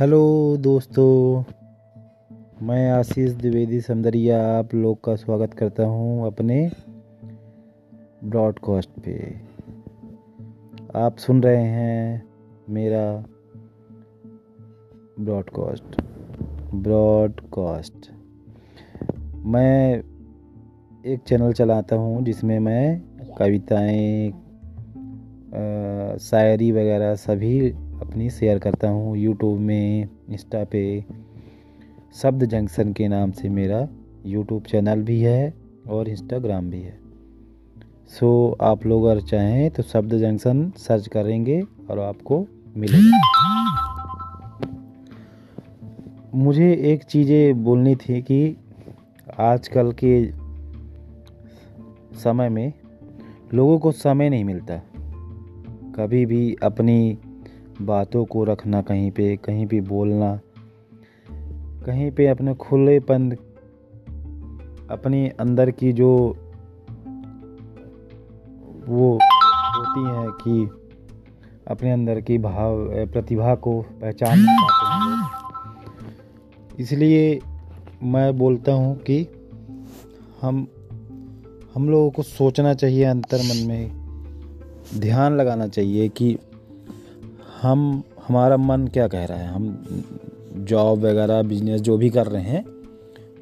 Hello दोस्तों, मैं आशीष द्विवेदी समदरिया आप लोग का स्वागत करता हूँ अपने ब्रॉडकास्ट पे। आप सुन रहे हैं मेरा ब्रॉडकास्ट ब्रॉडकास्ट। मैं एक चैनल चलाता हूँ जिसमें मैं कविताएँ शायरी वगैरह सभी अपनी शेयर करता हूँ। यूट्यूब में इंस्टा पे, शब्द जंक्शन के नाम से मेरा यूट्यूब चैनल भी है और इंस्टाग्राम भी है। सो आप लोग अगर चाहें तो शब्द जंक्शन सर्च करेंगे और आपको मिलेगा। मुझे एक चीज़ें बोलनी थी कि आजकल के समय में लोगों को समय नहीं मिलता। कभी भी अपनी बातों को रखना कहीं पे कहीं पे बोलना, कहीं पे अपने खुलेपन, अपनी अंदर की जो वो होती है कि अपने अंदर की भाव, प्रतिभा को पहचान पाते हैं इसलिए मैं बोलता हूँ कि हम हम लोगों को सोचना चाहिए अंतर मन में, ध्यान लगाना चाहिए कि हम, हमारा मन क्या कह रहा है? हम जॉब वगैरह बिज़नेस जो भी कर रहे हैं,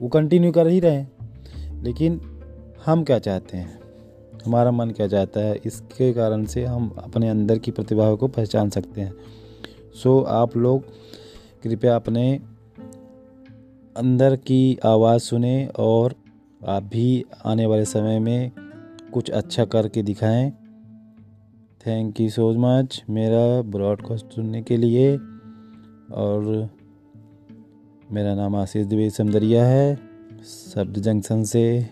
वो कंटिन्यू कर ही रहे हैं। लेकिन हम क्या चाहते हैं? हमारा मन क्या चाहता है? इसके कारण से हम अपने अंदर की प्रतिभाओं को पहचान सकते हैं। सो आप लोग कृपया अपने अंदर की आवाज़ सुने और आप भी आने वाले समय में कुछ अच्छा करके दिखाएँ। थैंक यू सो मच मेरा ब्रॉडकास्ट सुनने के लिए। और मेरा नाम आशीष द्विवेदी समदरिया है, शब्द जंक्शन से